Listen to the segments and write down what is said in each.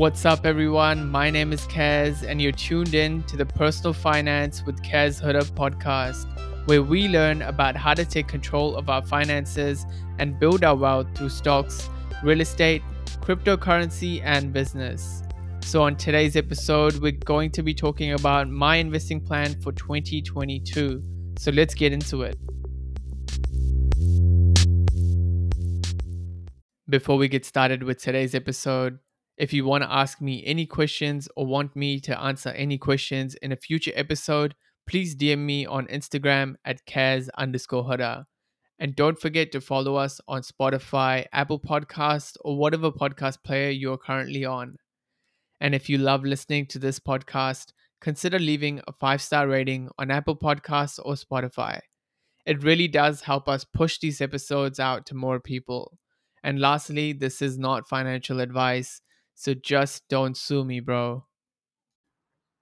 What's up, everyone? My name is Kaz, and you're tuned in to the Personal Finance with Kaz Huda podcast, where we learn about how to take control of our finances and build our wealth through stocks, real estate, cryptocurrency, and business. So, on today's episode, we're going to be talking about my investing plan for 2022. So, let's get into it. Before we get started with today's episode, if you want to ask me any questions or want me to answer any questions in a future episode, please DM me on Instagram at Kaz underscore Huda. And don't forget to follow us on Spotify, Apple Podcast, or whatever podcast player you're currently on. And if you love listening to this podcast, consider leaving a five star rating on Apple Podcasts or Spotify. It really does help us push these episodes out to more people. And lastly, this is not financial advice, so just don't sue me, bro.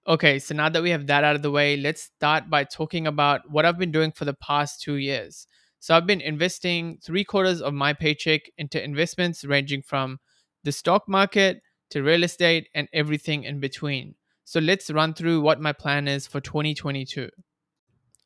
Okay, so now that we have that out of the way, let's start by talking about what I've been doing for the past two years. So I've been investing three quarters of my paycheck into investments ranging from the stock market to real estate and everything in between. So let's run through what my plan is for 2022.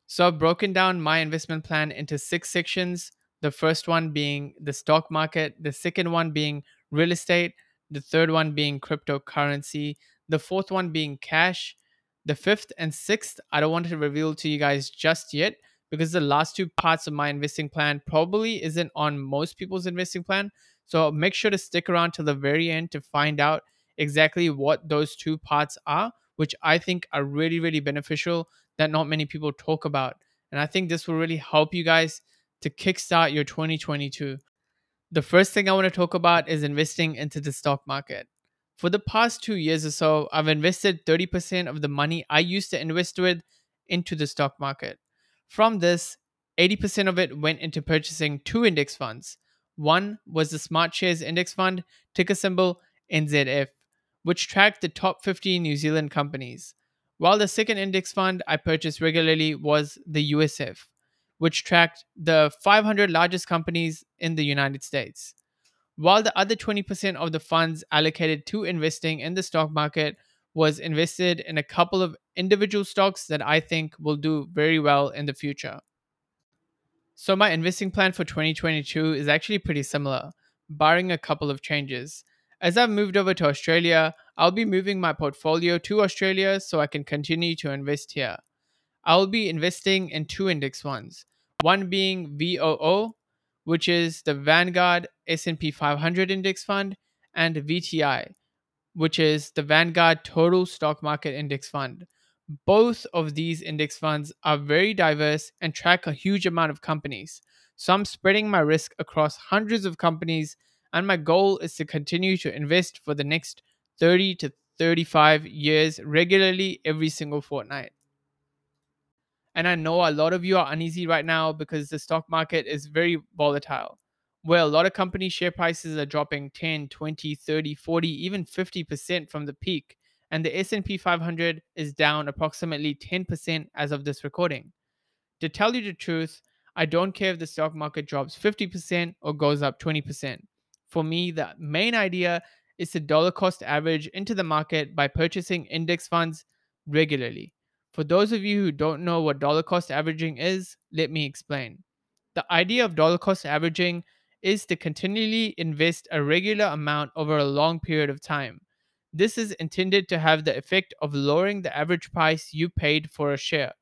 So I've broken down my investment plan into six sections the first one being the stock market, the second one being real estate, the third one being cryptocurrency, the fourth one being cash, the fifth and sixth, I don't want to reveal to you guys just yet because the last two parts of my investing plan probably isn't on most people's investing plan. So make sure to stick around till the very end to find out exactly what those two parts are, which I think are really, really beneficial that not many people talk about. And I think this will really help you guys to kickstart your 2022. The first thing I want to talk about is investing into the stock market. For the past two years or so, I've invested 30% of the money I used to invest with into the stock market. From this, 80% of it went into purchasing two index funds. One was the Smart Shares Index Fund, ticker symbol NZF, which tracked the top 50 New Zealand companies. While the second index fund I purchased regularly was the USF, which tracked the 500 largest companies in the United States. While the other 20% of the funds allocated to investing in the stock market was invested in a couple of individual stocks that I think will do very well in the future. So, my investing plan for 2022 is actually pretty similar, barring a couple of changes. As I've moved over to Australia, I'll be moving my portfolio to Australia so I can continue to invest here. I'll be investing in two index funds, one being VOO, which is the Vanguard S&P 500 index fund, and VTI, which is the Vanguard Total Stock Market Index Fund. Both of these index funds are very diverse and track a huge amount of companies. So I'm spreading my risk across hundreds of companies, and my goal is to continue to invest for the next 30 to 35 years regularly every single fortnight. And I know a lot of you are uneasy right now because the stock market is very volatile. Where a lot of company share prices are dropping 10, 20, 30, 40, even 50% from the peak, and the S&P 500 is down approximately 10% as of this recording. To tell you the truth, I don't care if the stock market drops 50% or goes up 20%. For me, the main idea is to dollar cost average into the market by purchasing index funds regularly. For those of you who don't know what dollar cost averaging is, let me explain. The idea of dollar cost averaging is to continually invest a regular amount over a long period of time. This is intended to have the effect of lowering the average price you paid for a share.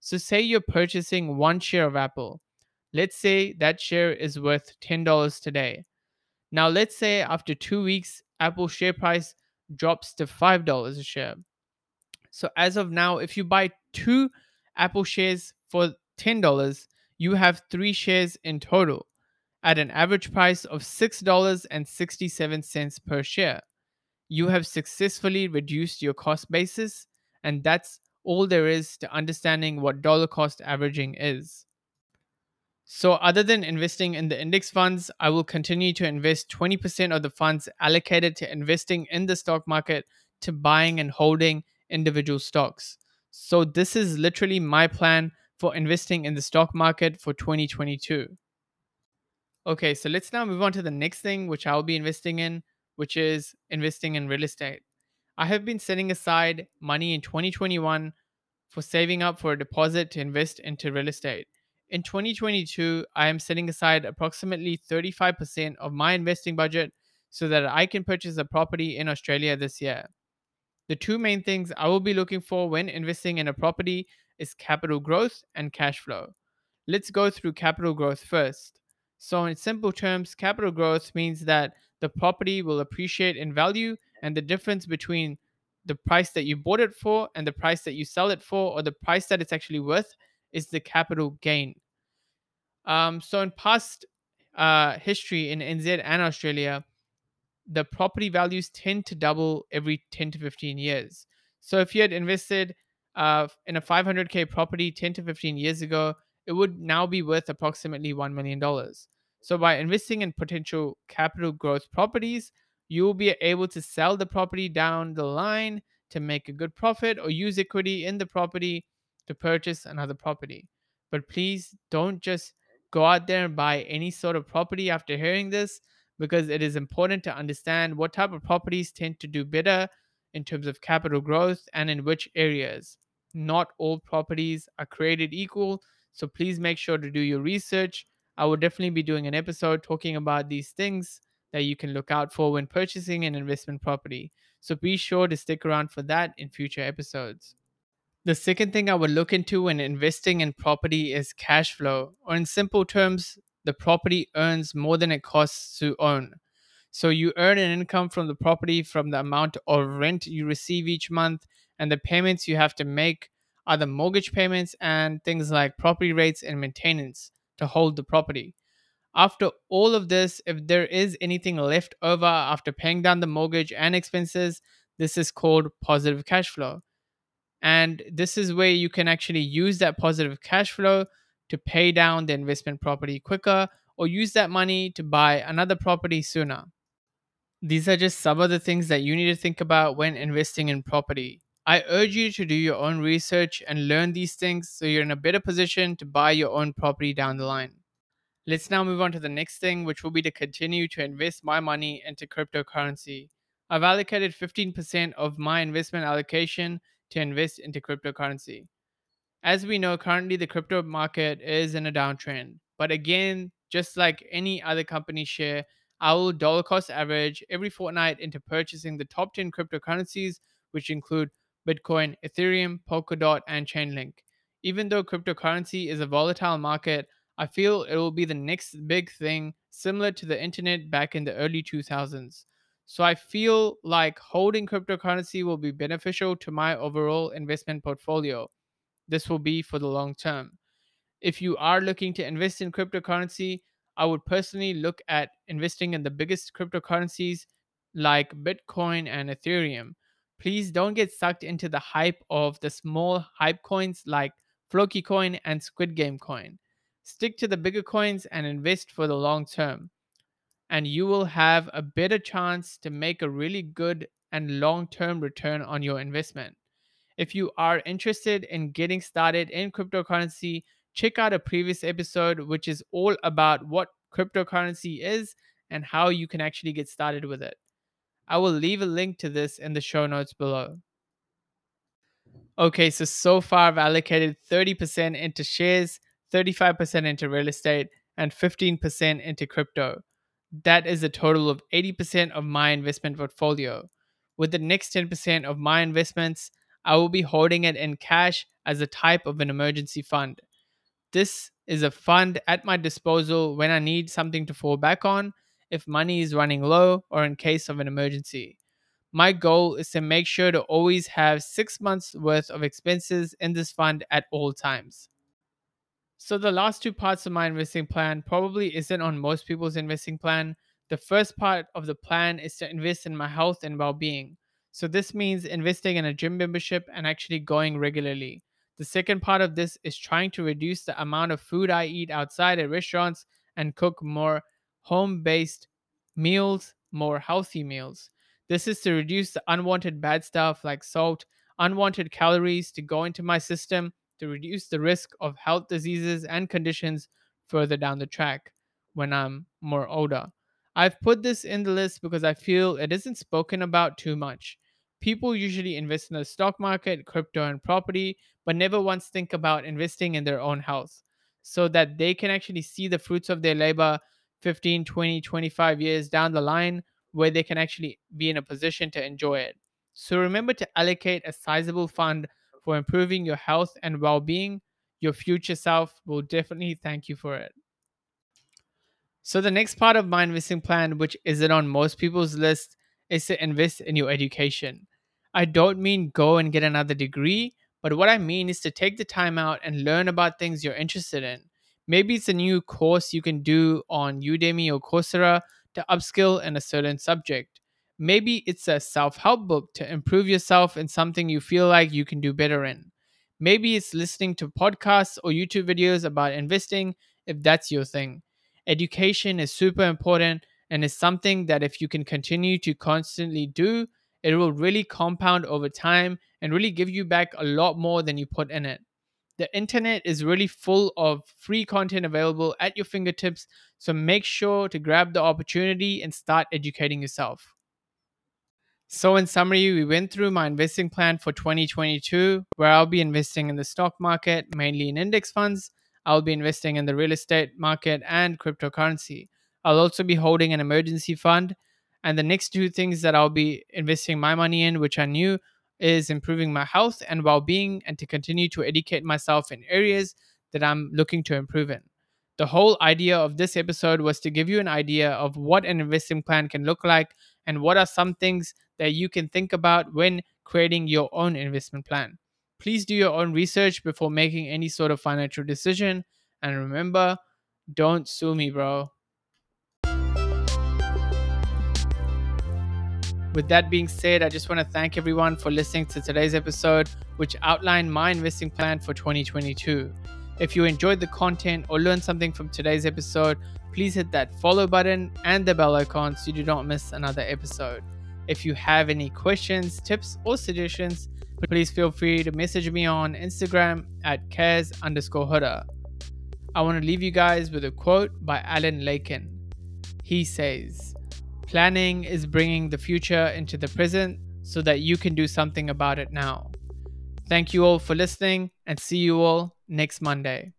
So, say you're purchasing one share of Apple. Let's say that share is worth $10 today. Now, let's say after two weeks, Apple share price drops to $5 a share. So as of now, if you buy two Apple shares for $10, you have three shares in total at an average price of $6.67 per share. You have successfully reduced your cost basis, and that's all there is to understanding what dollar cost averaging is. So, other than investing in the index funds, I will continue to invest 20% of the funds allocated to investing in the stock market to buying and holding individual stocks. So, this is literally my plan for investing in the stock market for 2022. Okay, so let's now move on to the next thing, which I'll be investing in, which is investing in real estate. I have been setting aside money in 2021 for saving up for a deposit to invest into real estate. In 2022, I am setting aside approximately 35% of my investing budget so that I can purchase a property in Australia this year. The two main things I will be looking for when investing in a property is capital growth and cash flow. Let's go through capital growth first. So, in simple terms, capital growth means that the property will appreciate in value, and the difference between the price that you bought it for and the price that you sell it for, or the price that it's actually worth, is the capital gain. Um, so, in past uh, history in NZ and Australia, the property values tend to double every 10 to 15 years. So, if you had invested uh, in a 500k property 10 to 15 years ago, it would now be worth approximately $1 million. So, by investing in potential capital growth properties, you will be able to sell the property down the line to make a good profit or use equity in the property to purchase another property. But please don't just go out there and buy any sort of property after hearing this because it is important to understand what type of properties tend to do better in terms of capital growth and in which areas. Not all properties are created equal, so please make sure to do your research. I will definitely be doing an episode talking about these things that you can look out for when purchasing an investment property. So be sure to stick around for that in future episodes. The second thing I would look into when investing in property is cash flow, or in simple terms, the property earns more than it costs to own. So you earn an income from the property from the amount of rent you receive each month, and the payments you have to make are the mortgage payments and things like property rates and maintenance to hold the property. After all of this, if there is anything left over after paying down the mortgage and expenses, this is called positive cash flow. And this is where you can actually use that positive cash flow to pay down the investment property quicker or use that money to buy another property sooner. These are just some of the things that you need to think about when investing in property. I urge you to do your own research and learn these things so you're in a better position to buy your own property down the line. Let's now move on to the next thing, which will be to continue to invest my money into cryptocurrency. I've allocated 15% of my investment allocation to invest into cryptocurrency. As we know, currently the crypto market is in a downtrend. But again, just like any other company share, I will dollar cost average every fortnight into purchasing the top 10 cryptocurrencies, which include Bitcoin, Ethereum, Polkadot, and Chainlink. Even though cryptocurrency is a volatile market, I feel it will be the next big thing, similar to the internet back in the early 2000s. So I feel like holding cryptocurrency will be beneficial to my overall investment portfolio. This will be for the long term. If you are looking to invest in cryptocurrency, I would personally look at investing in the biggest cryptocurrencies like Bitcoin and Ethereum. Please don't get sucked into the hype of the small hype coins like Floki Coin and Squid Game Coin. Stick to the bigger coins and invest for the long term and you will have a better chance to make a really good and long term return on your investment. If you are interested in getting started in cryptocurrency, check out a previous episode, which is all about what cryptocurrency is and how you can actually get started with it. I will leave a link to this in the show notes below. Okay, so so far I've allocated 30% into shares, 35% into real estate, and 15% into crypto that is a total of 80% of my investment portfolio. With the next 10% of my investments, I will be holding it in cash as a type of an emergency fund. This is a fund at my disposal when I need something to fall back on, if money is running low, or in case of an emergency. My goal is to make sure to always have six months worth of expenses in this fund at all times. So the last two parts of my investing plan probably isn't on most people's investing plan. The first part of the plan is to invest in my health and well-being. So this means investing in a gym membership and actually going regularly. The second part of this is trying to reduce the amount of food I eat outside at restaurants and cook more home-based meals, more healthy meals. This is to reduce the unwanted bad stuff like salt, unwanted calories to go into my system to reduce the risk of health diseases and conditions further down the track when I'm more older. I've put this in the list because I feel it isn't spoken about too much. People usually invest in the stock market, crypto, and property, but never once think about investing in their own health so that they can actually see the fruits of their labor 15, 20, 25 years down the line where they can actually be in a position to enjoy it. So remember to allocate a sizable fund for improving your health and well being. Your future self will definitely thank you for it. So, the next part of my investing plan, which isn't on most people's list, is to invest in your education. I don't mean go and get another degree, but what I mean is to take the time out and learn about things you're interested in. Maybe it's a new course you can do on Udemy or Coursera to upskill in a certain subject. Maybe it's a self help book to improve yourself in something you feel like you can do better in. Maybe it's listening to podcasts or YouTube videos about investing if that's your thing. Education is super important and is something that if you can continue to constantly do, it will really compound over time and really give you back a lot more than you put in it. The internet is really full of free content available at your fingertips, so make sure to grab the opportunity and start educating yourself. So, in summary, we went through my investing plan for 2022, where I'll be investing in the stock market, mainly in index funds. I'll be investing in the real estate market and cryptocurrency. I'll also be holding an emergency fund. And the next two things that I'll be investing my money in, which I knew is improving my health and well being, and to continue to educate myself in areas that I'm looking to improve in. The whole idea of this episode was to give you an idea of what an investing plan can look like and what are some things that you can think about when creating your own investment plan. Please do your own research before making any sort of financial decision. And remember, don't sue me, bro. With that being said, I just want to thank everyone for listening to today's episode, which outlined my investing plan for 2022. If you enjoyed the content or learned something from today's episode, please hit that follow button and the bell icon so you don't miss another episode. If you have any questions, tips, or suggestions, please feel free to message me on Instagram at Kaz underscore Huda. I want to leave you guys with a quote by Alan Lakein. He says, Planning is bringing the future into the present so that you can do something about it now. Thank you all for listening and see you all next Monday.